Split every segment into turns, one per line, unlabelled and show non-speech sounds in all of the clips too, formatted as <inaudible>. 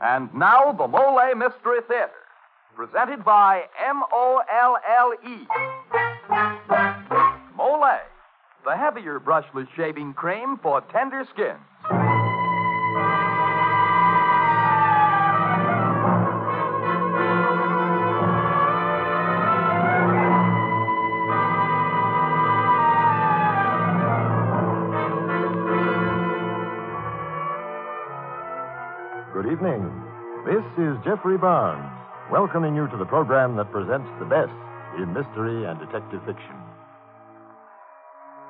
And now, the Molle Mystery Theater, presented by M O L L E. Molle, the heavier brushless shaving cream for tender skins.
Geoffrey Barnes, welcoming you to the program that presents the best in mystery and detective fiction.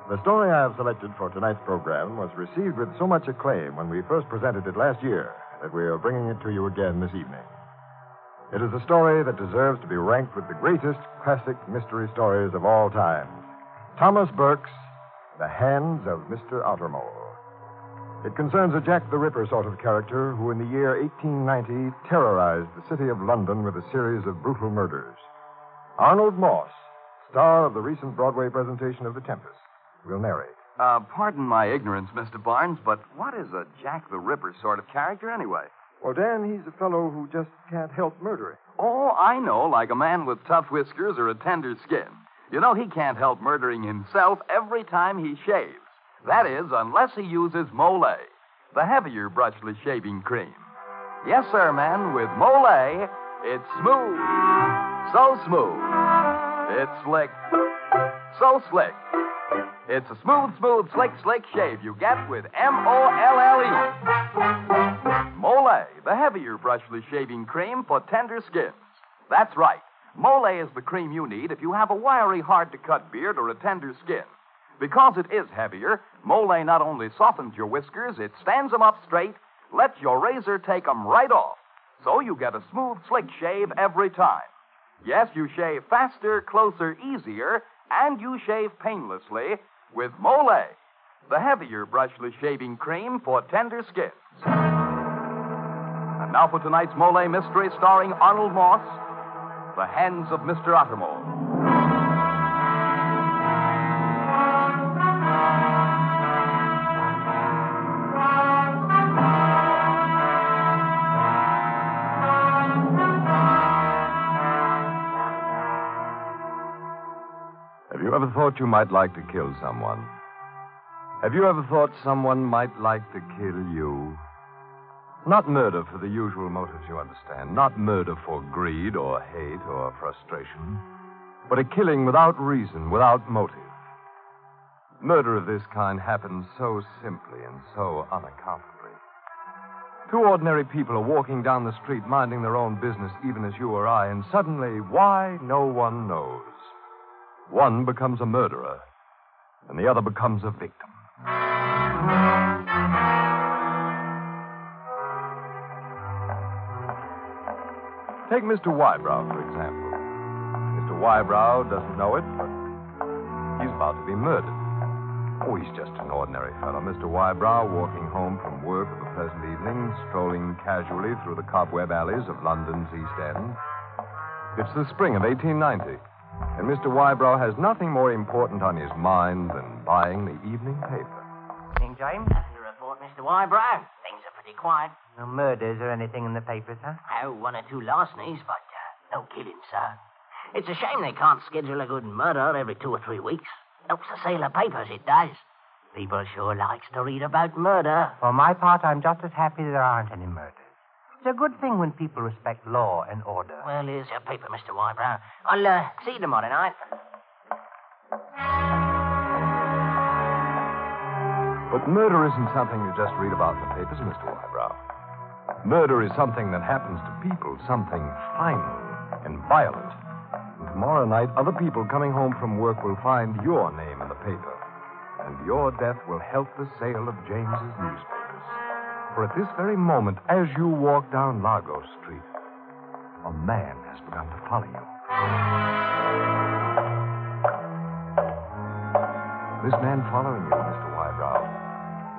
The story I have selected for tonight's program was received with so much acclaim when we first presented it last year that we are bringing it to you again this evening. It is a story that deserves to be ranked with the greatest classic mystery stories of all time Thomas Burke's The Hands of Mr. Ottermole. It concerns a Jack the Ripper sort of character who, in the year 1890, terrorized the city of London with a series of brutal murders. Arnold Moss, star of the recent Broadway presentation of The Tempest, will narrate.
Uh, pardon my ignorance, Mr. Barnes, but what is a Jack the Ripper sort of character anyway?
Well, Dan, he's a fellow who just can't help murdering.
Oh, I know, like a man with tough whiskers or a tender skin. You know, he can't help murdering himself every time he shaves. That is, unless he uses Molle, the heavier brushless shaving cream. Yes, sir, man, with Molle, it's smooth. So smooth. It's slick. So slick. It's a smooth, smooth, slick, slick shave you get with M O L L E. Molle, the heavier brushless shaving cream for tender skins. That's right. Molle is the cream you need if you have a wiry, hard to cut beard or a tender skin. Because it is heavier, Molle not only softens your whiskers, it stands them up straight, lets your razor take them right off. So you get a smooth, slick shave every time. Yes, you shave faster, closer, easier, and you shave painlessly with Molle, the heavier brushless shaving cream for tender skins. And now for tonight's Molle mystery starring Arnold Moss, The Hands of Mr. Ottermole.
Thought you might like to kill someone? Have you ever thought someone might like to kill you? Not murder for the usual motives you understand, not murder for greed or hate or frustration, but a killing without reason, without motive. Murder of this kind happens so simply and so unaccountably. Two ordinary people are walking down the street minding their own business, even as you or I, and suddenly, why, no one knows. One becomes a murderer, and the other becomes a victim. Take Mr. Wybrow, for example. Mr. Wybrow doesn't know it, but he's about to be murdered. Oh, he's just an ordinary fellow, Mr. Wybrow, walking home from work of a pleasant evening, strolling casually through the cobweb alleys of London's East End. It's the spring of 1890. And Mr. Wybrow has nothing more important on his mind than buying the evening paper.
Evening, James. Nothing to report, Mr. Wybrow. Things are pretty quiet.
No murders or anything in the papers, huh?
Oh, one or two larcenies, but uh, no killing, sir. It's a shame they can't schedule a good murder every two or three weeks. Helps the sale of papers, it does. People sure likes to read about murder.
For my part, I'm just as happy there aren't any murders. It's a good thing when people respect law and order.
Well, here's your paper, Mr. Wybrow. I'll uh, see you tomorrow night.
But murder isn't something you just read about in the papers, Mr. Wybrow. Murder is something that happens to people, something final and violent. And tomorrow night, other people coming home from work will find your name in the paper. And your death will help the sale of James's newspapers. For at this very moment, as you walk down Largo Street, a man has begun to follow you. This man following you, Mr. Wybrow,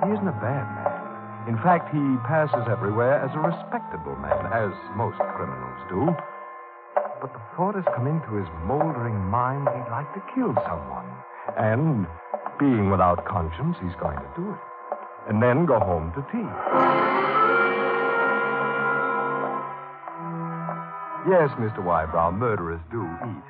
he isn't a bad man. In fact, he passes everywhere as a respectable man, as most criminals do. But the thought has come into his moldering mind he'd like to kill someone. And, being without conscience, he's going to do it. And then go home to tea. Yes, Mr. Wybrow, murderers do eat.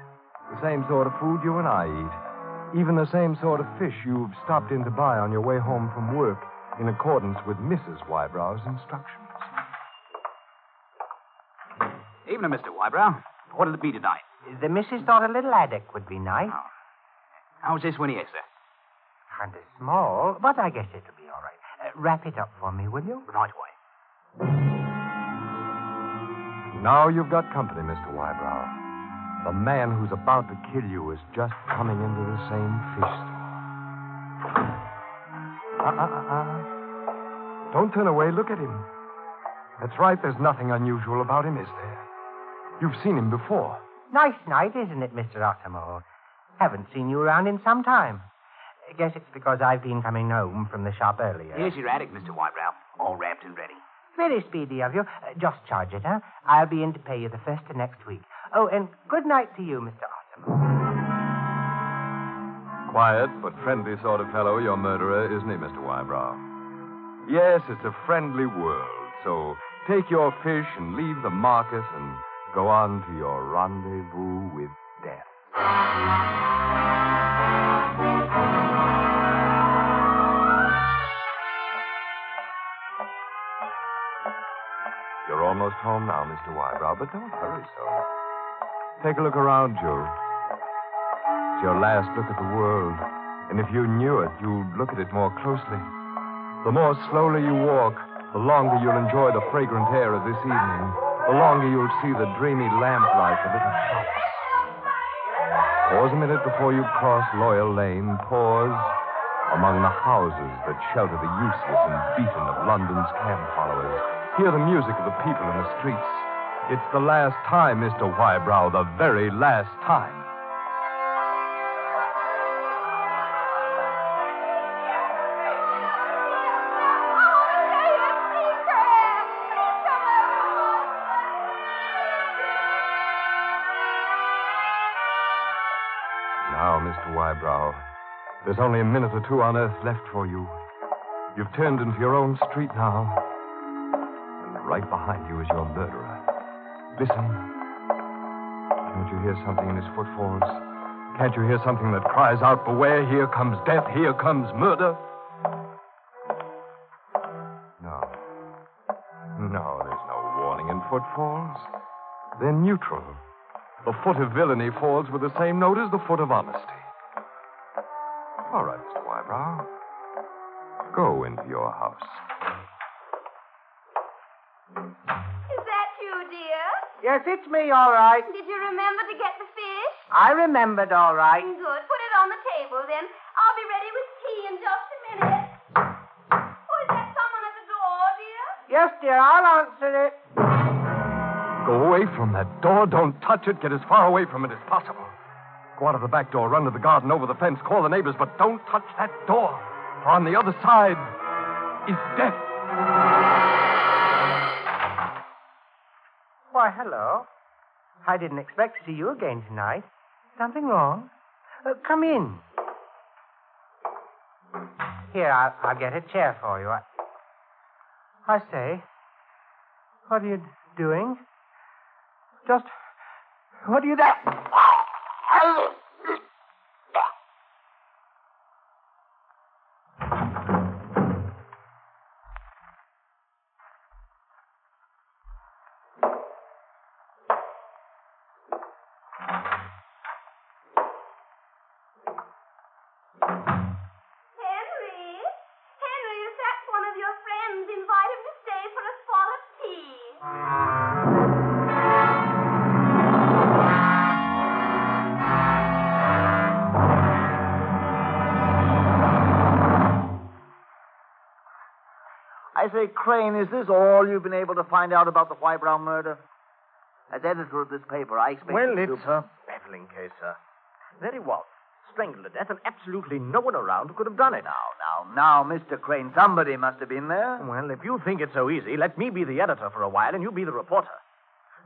The same sort of food you and I eat. Even the same sort of fish you've stopped in to buy on your way home from work in accordance with Mrs. Wybrow's instructions.
Evening, Mr. Wybrow. What'll it be tonight?
The missus thought a little haddock would be nice. Oh.
How's this one here, sir?
Kind of small, but I guess it'll be all right. Wrap it up for me, will you?
Right away.
Now you've got company, Mr. Wybrow. The man who's about to kill you is just coming into the same fish store. Uh, uh, uh, uh. Don't turn away. Look at him. That's right. There's nothing unusual about him, is there? You've seen him before.
Nice night, isn't it, Mr. Ottermole? Haven't seen you around in some time. I guess it's because I've been coming home from the shop earlier.
Here's your attic, Mr. Wybrow. All wrapped and ready.
Very speedy of you. Uh, just charge it, huh? I'll be in to pay you the first of next week. Oh, and good night to you, Mr. Ottermole.
Quiet but friendly sort of fellow, your murderer, isn't he, Mr. Wybrow? Yes, it's a friendly world. So take your fish and leave the market and go on to your rendezvous with death. Almost home now, Mr. Wybrow, but don't hurry so. Take a look around you. It's your last look at the world. And if you knew it, you'd look at it more closely. The more slowly you walk, the longer you'll enjoy the fragrant air of this evening. The longer you'll see the dreamy lamplight of little shops. Pause a minute before you cross Loyal Lane. Pause among the houses that shelter the useless and beaten of London's camp followers. Hear the music of the people in the streets. It's the last time, Mr. Wybrow, the very last time. Now, Mr. Wybrow, there's only a minute or two on Earth left for you. You've turned into your own street now. Right behind you is your murderer. Listen. Can't you hear something in his footfalls? Can't you hear something that cries out, Beware, here comes death, here comes murder? No. No, there's no warning in footfalls. They're neutral. The foot of villainy falls with the same note as the foot of honesty. All right, Mr. Wybrow. Go into your house.
Yes, it's me, all right.
Did you remember to get the fish?
I remembered, all right.
Good. Put it on the table, then. I'll be ready with tea in just a minute. Oh, is that someone at the door, dear?
Yes, dear, I'll answer it.
Go away from that door. Don't touch it. Get as far away from it as possible. Go out of the back door, run to the garden, over the fence, call the neighbors, but don't touch that door. For on the other side is death.
Why, hello. I didn't expect to see you again tonight. Something wrong? Uh, come in. Here, I'll, I'll get a chair for you. I, I say, what are you doing? Just, what are you that?
I say, Crane, is this all you've been able to find out about the Wybrow murder? As editor of this paper, I expect
Well,
you to...
it's a baffling case, sir. There he was, strangled to death, and absolutely no one around who could have done it.
Now, now, Mr. Crane, somebody must have been there.
Well, if you think it's so easy, let me be the editor for a while and you be the reporter.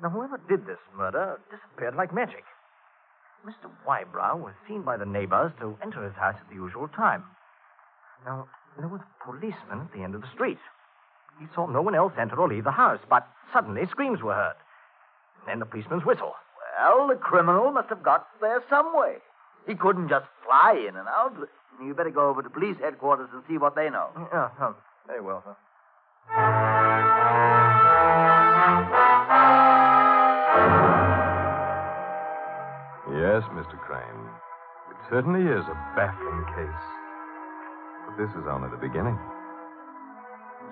Now, whoever did this murder disappeared like magic. Mr. Wybrow was seen by the neighbors to enter his house at the usual time. Now, there was a policeman at the end of the street. He saw no one else enter or leave the house, but suddenly screams were heard. then the policeman's whistle.
Well, the criminal must have got there some way. He couldn't just fly in and out. You better go over to police headquarters and see what they know.
Oh, yeah, oh, very well, sir.
Yes, Mr. Crane. It certainly is a baffling case. But this is only the beginning.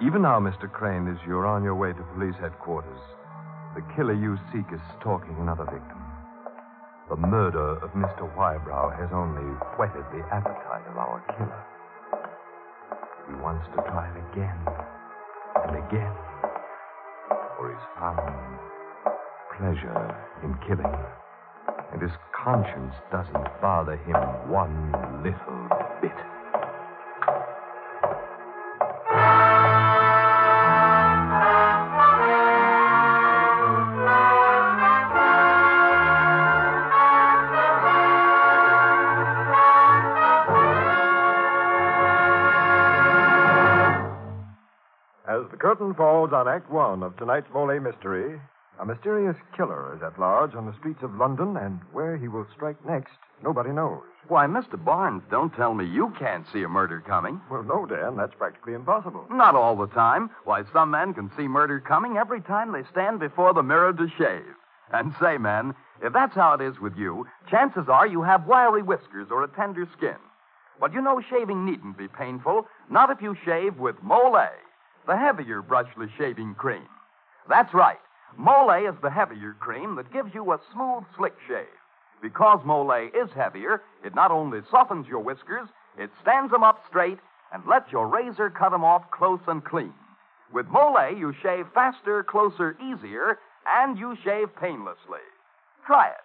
Even now, Mr. Crane, as you're on your way to police headquarters, the killer you seek is stalking another victim. The murder of Mr. Wybrow has only whetted the appetite of our killer. He wants to try it again and again, for he's found pleasure in killing, and his conscience doesn't bother him one little bit.
Curtain falls on Act One of tonight's Molle mystery, a mysterious killer is at large on the streets of London, and where he will strike next, nobody knows.
Why, Mr. Barnes, don't tell me you can't see a murder coming.
Well, no, Dan, that's practically impossible.
Not all the time. Why, some men can see murder coming every time they stand before the mirror to shave. And say, men, if that's how it is with you, chances are you have wiry whiskers or a tender skin. But you know shaving needn't be painful, not if you shave with Molle, the heavier brushless shaving cream. That's right. Molle is the heavier cream that gives you a smooth, slick shave. Because Molle is heavier, it not only softens your whiskers, it stands them up straight and lets your razor cut them off close and clean. With Molle, you shave faster, closer, easier, and you shave painlessly. Try it.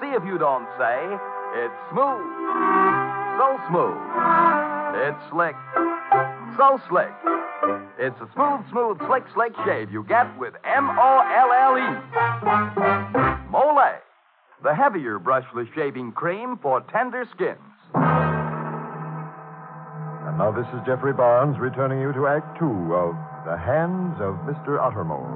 See if you don't say, it's smooth. So smooth. It's slick. So slick. It's a smooth, smooth, slick, slick shave you get with M O L L E. Molle, the heavier brushless shaving cream for tender skins.
And now this is Geoffrey Barnes returning you to Act Two of The Hands of Mr.
Ottermole.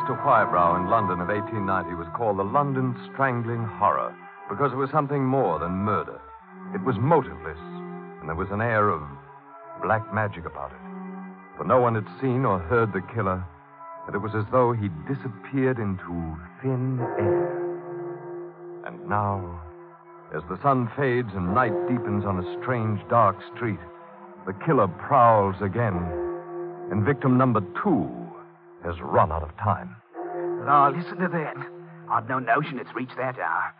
Mr. Wybrow in London of 1890 was called the London Strangling Horror because it was something more than murder. It was motiveless, and there was an air of black magic about it. For no one had seen or heard the killer, and it was as though he'd disappeared into thin air. And now, as the sun fades and night deepens on a strange, dark street, the killer prowls again, and victim number two has run out of time.
Oh, listen to that. I'd no notion it's reached that hour.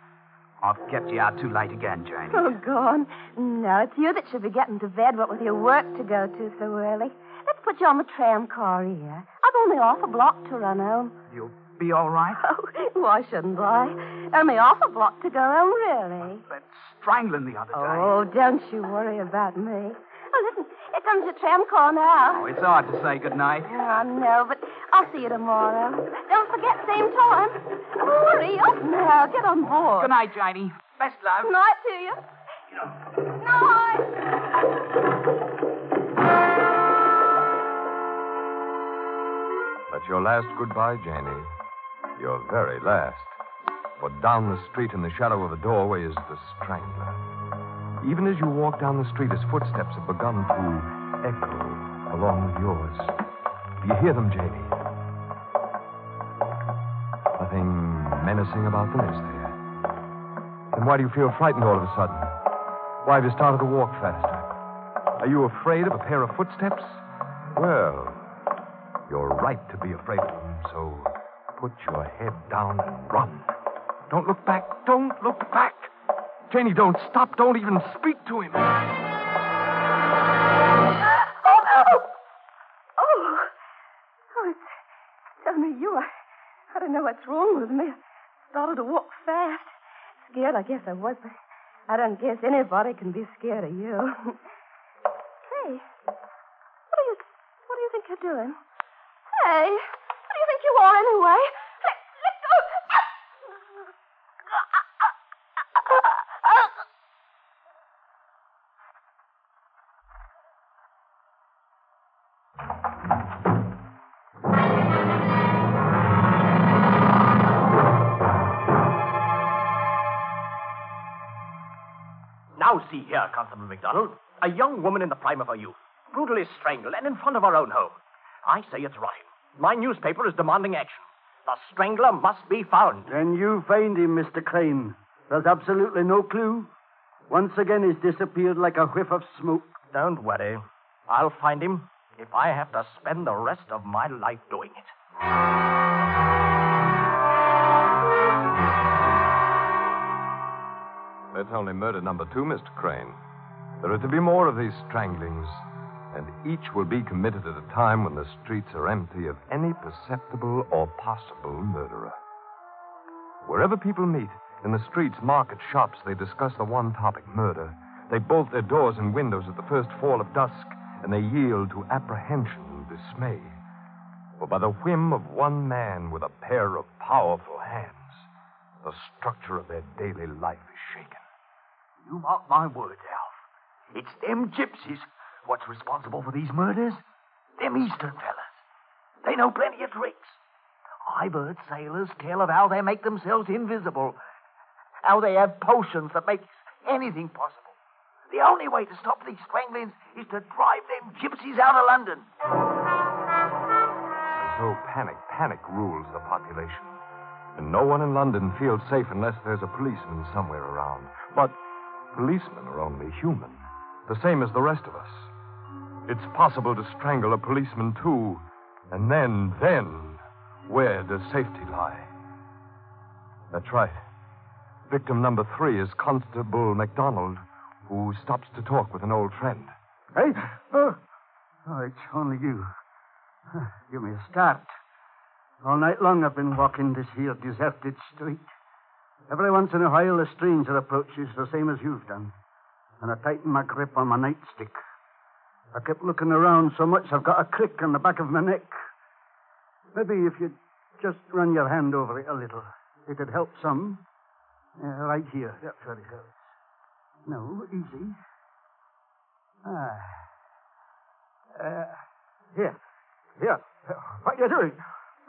I've kept you out too late again, Janie.
Oh, gone. No, it's you that should be getting to bed, what with your work to go to so early. Let's put you on the tram car here. I've only half a block to run home.
You'll be all right? <laughs>
Oh, why shouldn't I? Only half a block to go home, really.
That strangling the other oh, day.
Oh, don't you worry about me. Oh, listen, here comes the tram car now.
Oh, it's hard to say goodnight.
Oh, I know, but I'll see you tomorrow. Don't forget, same time. Hurry up now. Get on board.
Good night, Janie. Best love.
Good Night to you. Night.
That's your last goodbye, Janie. Your very last. For down the street in the shadow of a doorway is the strangler. Even as you walk down the street, his footsteps have begun to echo along with yours. Do you hear them, Janie? Nothing menacing about them, is there? Then why do you feel frightened all of a sudden? Why have you started to walk faster? Are you afraid of a pair of footsteps? Well, you're right to be afraid of them, so put your head down and run. Don't look back. Don't look back. Janie, don't stop. Don't even speak to him.
Oh, no. Oh. Oh, it's, only you. I, I don't know what's wrong with me. I started to walk fast. Scared, I guess I was, but I don't guess anybody can be scared of you. <laughs> hey, what do you, what do you think you're doing? Hey, what do you think you are anyway?
See here, Constable McDonald. A young woman in the prime of her youth, brutally strangled, and in front of her own home. I say it's rotten. My newspaper is demanding action. The strangler must be found.
Then you find him, Mr. Crane. There's absolutely no clue. Once again, he's disappeared like a whiff of smoke.
Don't worry. I'll find him if I have to spend the rest of my life doing it.
That's only murder number two, Mr. Crane. There are to be more of these stranglings, and each will be committed at a time when the streets are empty of any perceptible or possible murderer. Wherever people meet, in the streets, market, shops, they discuss the one topic murder. They bolt their doors and windows at the first fall of dusk, and they yield to apprehension and dismay. For by the whim of one man with a pair of powerful hands, the structure of their daily life is shaken.
You mark my words, Alf. It's them gypsies what's responsible for these murders. Them Eastern fellas. They know plenty of tricks. I've heard sailors tell of how they make themselves invisible. How they have potions that make anything possible. The only way to stop these stranglings is to drive them gypsies out of London.
And so panic, panic rules the population. And no one in London feels safe unless there's a policeman somewhere around. But policemen are only human, the same as the rest of us. It's possible to strangle a policeman, too. And then, then, where does safety lie? That's right. Victim number three is Constable MacDonald, who stops to talk with an old friend.
Hey? Oh, oh it's only you. Give me a start. All night long I've been walking this here deserted street. Every once in a while a stranger approaches the same as you've done. And I tighten my grip on my nightstick. I kept looking around so much I've got a crick on the back of my neck. Maybe if you'd just run your hand over it a little, it'd help some. Uh, right here. That's where it hurts. No, easy. Ah. Uh, here. Here. What are you doing?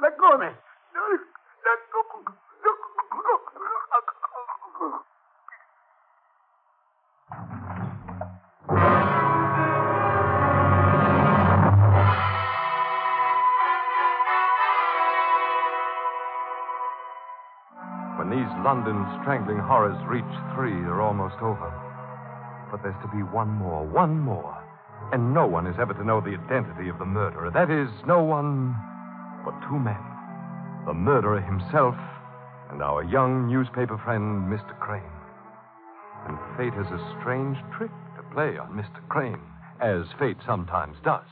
Let go of me. Let go.
When these London strangling horrors reach three, they're almost over. But there's to be one more, one more. And no one is ever to know the identity of the murderer. That is, no one but two men the murderer himself and our young newspaper friend, Mr. Crane. And fate has a strange trick to play on Mr. Crane, as fate sometimes does.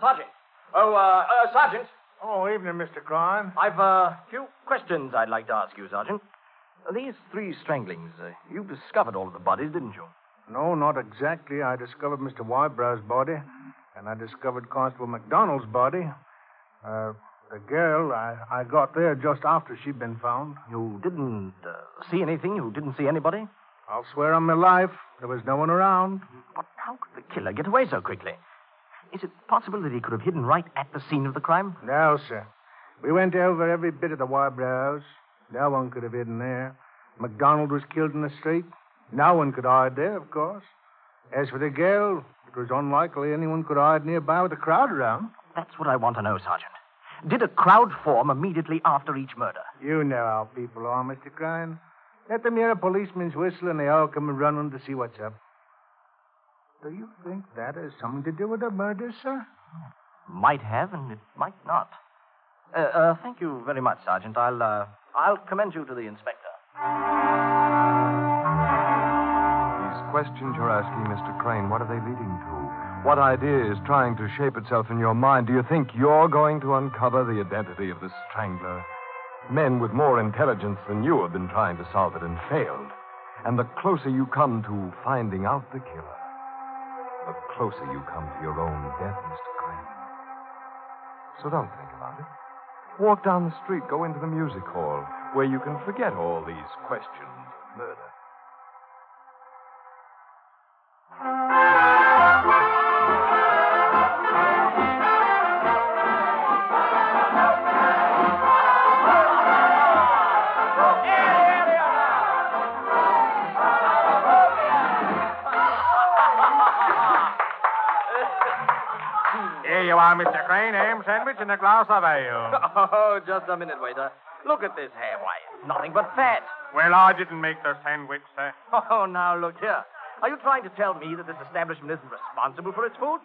Sergeant. Oh, uh, uh, Sergeant.
Oh, evening, Mr. Crane.
I've uh, a few questions I'd like to ask you, Sergeant. These three stranglings, uh, you discovered all of the bodies, didn't you?
No, not exactly. I discovered Mr. Wybrow's body, and I discovered Constable McDonald's body. Uh, the girl, I, I got there just after she'd been found.
You didn't uh, see anything? You didn't see anybody?
I'll swear on my life, there was no one around.
But how could the killer get away so quickly? Is it possible that he could have hidden right at the scene of the crime?
No, sir. We went over every bit of the Wybrow house. No one could have hidden there. MacDonald was killed in the street. No one could hide there, of course. As for the girl, it was unlikely anyone could hide nearby with a crowd around.
That's what I want to know, Sergeant. Did a crowd form immediately after each murder?
You know how people are, Mr. Crane. Let them hear a policeman's whistle and they all come running to see what's up. Do you think that has something to do with the murder, sir?
Might have, and it might not. Uh, uh, thank you very much, Sergeant. I'll, uh, I'll commend you to the inspector.
These questions you're asking, Mr. Crane, what are they leading to? What idea is trying to shape itself in your mind? Do you think you're going to uncover the identity of the strangler? Men with more intelligence than you have been trying to solve it and failed. And the closer you come to finding out the killer, the closer you come to your own death, Mr. Crane. So don't think about it. Walk down the street, go into the music hall, where you can forget all these questions
Mr. Crane, ham sandwich and a glass of ale. <laughs>
Oh, just a minute, waiter. Look at this ham. Why, it's nothing but fat.
Well, I didn't make the sandwich, sir. <laughs>
Oh, now look here. Are you trying to tell me that this establishment isn't responsible for its food?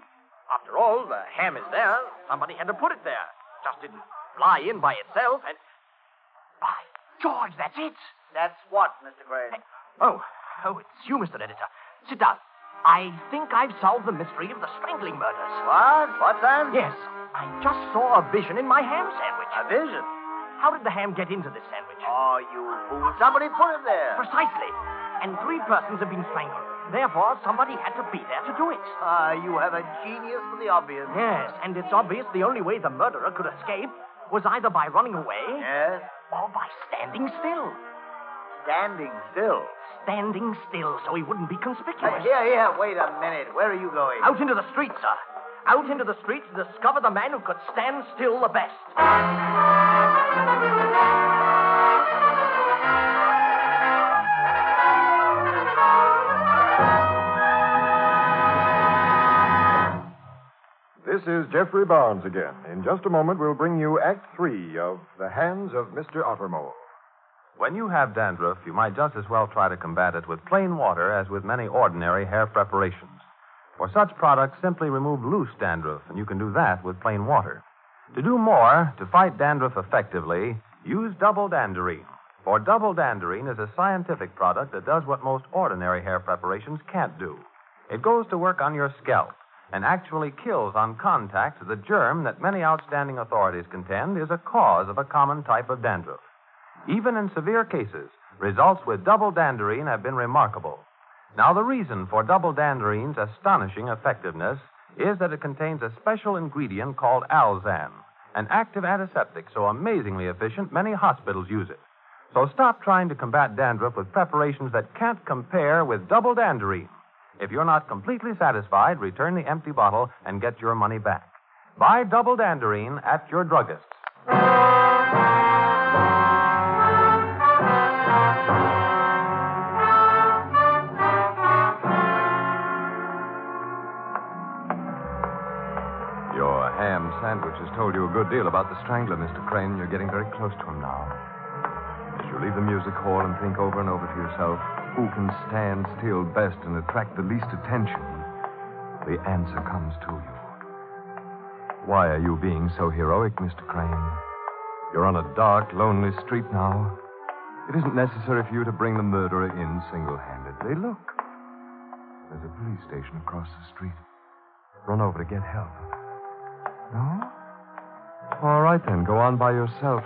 After all, the ham is there. Somebody had to put it there. Just didn't fly in by itself and. By George, that's it.
That's what, Mr. Crane?
Oh, oh, it's you, Mr. Editor. Sit down. I think I've solved the mystery of the strangling murders.
What? What's that?
Yes. I just saw a vision in my ham sandwich.
A vision?
How did the ham get into this sandwich?
Oh, you fool. Somebody put it there.
Precisely. And three persons have been strangled. Therefore, somebody had to be there to do it.
Ah, you have a genius for the obvious.
Yes, and it's obvious the only way the murderer could escape was either by running away
Yes?
or by standing still.
Standing still.
Standing still so he wouldn't be
Uh,
conspicuous.
here, here, wait a minute. Where are you going?
Out into the street, sir. Out into the street to discover the man who could stand still the best.
This is Geoffrey Barnes again. In just a moment, we'll bring you Act Three of The Hands of Mr. Ottermole.
When you have dandruff, you might just as well try to combat it with plain water as with many ordinary hair preparations. For such products, simply remove loose dandruff, and you can do that with plain water. To do more, to fight dandruff effectively, use double danderine. For double danderine is a scientific product that does what most ordinary hair preparations can't do. It goes to work on your scalp and actually kills on contact the germ that many outstanding authorities contend is a cause of a common type of dandruff. Even in severe cases, results with double danderine have been remarkable. Now, the reason for double danderine's astonishing effectiveness is that it contains a special ingredient called Alzan, an active antiseptic so amazingly efficient many hospitals use it. So stop trying to combat dandruff with preparations that can't compare with double danderine. If you're not completely satisfied, return the empty bottle and get your money back. Buy double danderine at your druggist's. Sandwich has told you a good deal about the strangler, Mr. Crane. You're getting very close to him now. As you leave the music hall and think over and over to yourself, who can stand still best and attract the least attention, the answer comes to you. Why are you being so heroic, Mr. Crane? You're on a dark, lonely street now. It isn't necessary for you to bring the murderer in single handedly. Look, there's a police station across the street. Run over to get help. No? All right, then. Go on by yourself.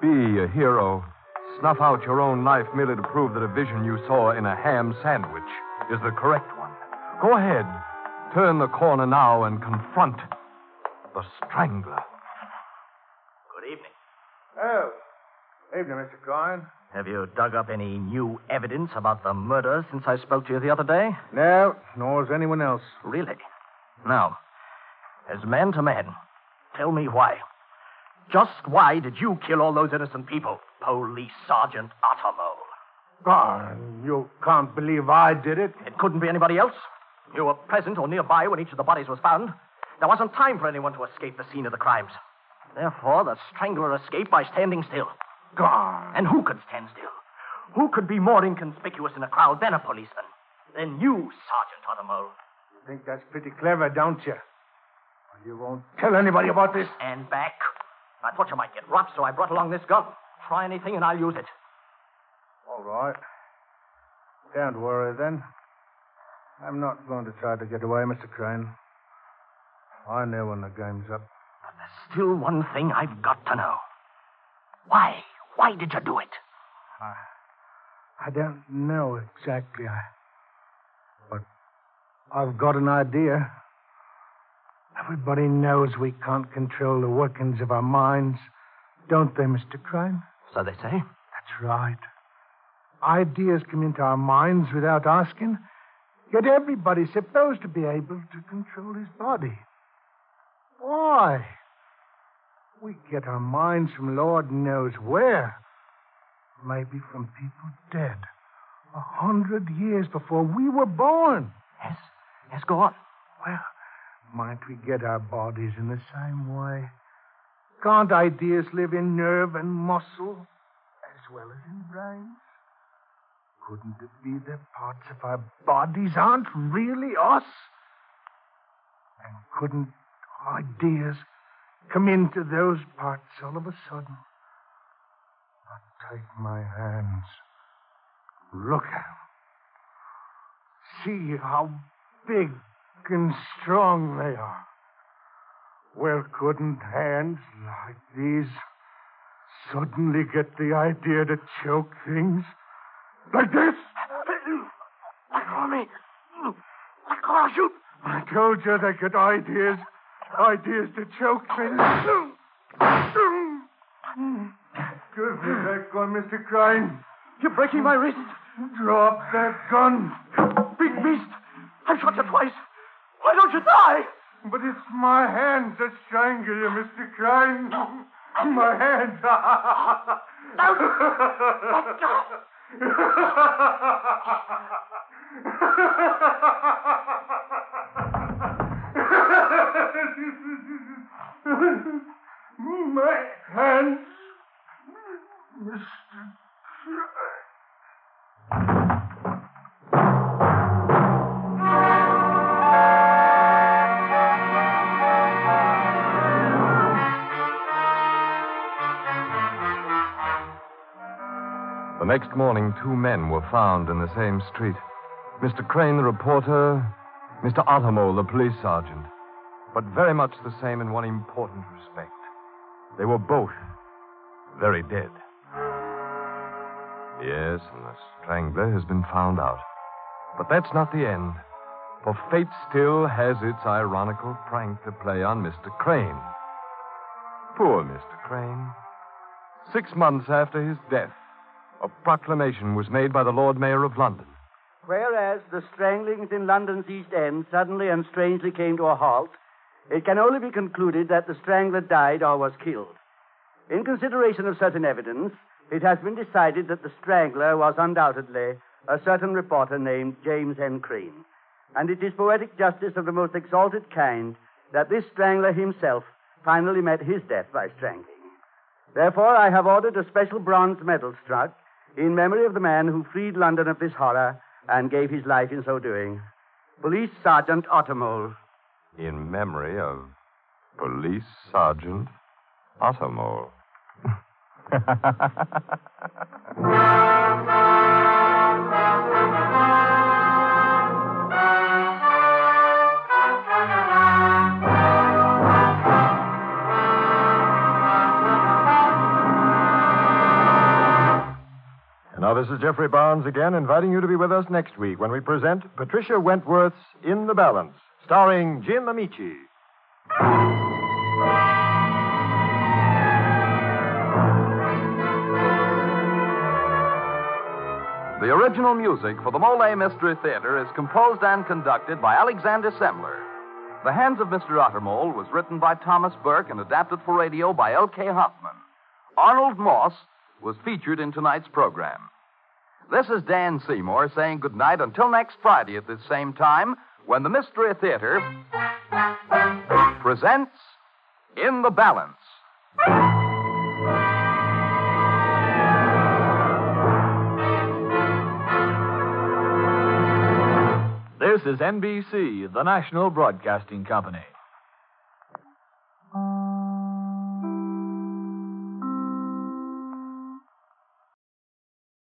Be a hero. Snuff out your own life merely to prove that a vision you saw in a ham sandwich is the correct one. Go ahead. Turn the corner now and confront the strangler.
Good evening.
Oh, evening, Mr. Crane.
Have you dug up any new evidence about the murder since I spoke to you the other day?
No, nor is anyone else.
Really? Now, as man to man, tell me why. Just why did you kill all those innocent people? Police Sergeant Ottermole.
Ah, you can't believe I did it.
It couldn't be anybody else. You were present or nearby when each of the bodies was found. There wasn't time for anyone to escape the scene of the crimes. Therefore, the strangler escaped by standing still.
God.
And who could stand still? Who could be more inconspicuous in a crowd than a policeman? Than you, Sergeant Ottermole.
You think that's pretty clever, don't you? You won't tell anybody about this.
And back. I thought you might get robbed, so I brought along this gun. Try anything and I'll use it.
All right. Don't worry then. I'm not going to try to get away, Mr. Crane. I know when the game's up.
But there's still one thing I've got to know. Why? Why did you do it?
I, I don't know exactly. I, but I've got an idea. Everybody knows we can't control the workings of our minds, don't they, Mr. Crane?
So they say.
That's right. Ideas come into our minds without asking, yet everybody's supposed to be able to control his body. Why? We get our minds from Lord knows where. Maybe from people dead. A hundred years before we were born.
Yes. Yes, go on.
Well, Might we get our bodies in the same way? Can't ideas live in nerve and muscle as well as in brains? Couldn't it be that parts of our bodies aren't really us? And couldn't ideas come into those parts all of a sudden? Now take my hands. Look at 'em. See how big and strong they are. Well, couldn't hands like these suddenly get the idea to choke things? Like this?
Let go me. Let go or shoot.
I told you they get ideas. Ideas to choke things. Give me that gun, Mr. Crane.
You're breaking my wrist.
Drop that gun.
Big beast. I've shot you twice. Why don't you die?
But it's my hands that strangle you, Mr. Crane. My hands. <laughs> My hands, Mr.
The next morning, two men were found in the same street Mr. Crane, the reporter, Mr. Ottermole, the police sergeant. But very much the same in one important respect. They were both very dead. Yes, and the strangler has been found out. But that's not the end. For fate still has its ironical prank to play on Mr. Crane. Poor Mr. Crane. Six months after his death, a proclamation was made by the Lord Mayor of London.
Whereas the stranglings in London's East End suddenly and strangely came to a halt, it can only be concluded that the strangler died or was killed. In consideration of certain evidence, it has been decided that the strangler was undoubtedly a certain reporter named James N. Crane. And it is poetic justice of the most exalted kind that this strangler himself finally met his death by strangling. Therefore, I have ordered a special bronze medal struck in memory of the man who freed London of this horror and gave his life in so doing. Police Sergeant Ottermole.
In memory of Police Sergeant Ottermole. <laughs>
now, this is Geoffrey Barnes again, inviting you to be with us next week when we present Patricia Wentworth's In the Balance, starring Jim Ameche.
The original music for the Molle Mystery Theater is composed and conducted by Alexander Semmler. The Hands of Mr. Ottermole was written by Thomas Burke and adapted for radio by L.K. Hoffman. Arnold Moss was featured in tonight's program. This is Dan Seymour saying goodnight until next Friday at this same time when the Mystery Theater presents In the Balance.
This is NBC, the national broadcasting company.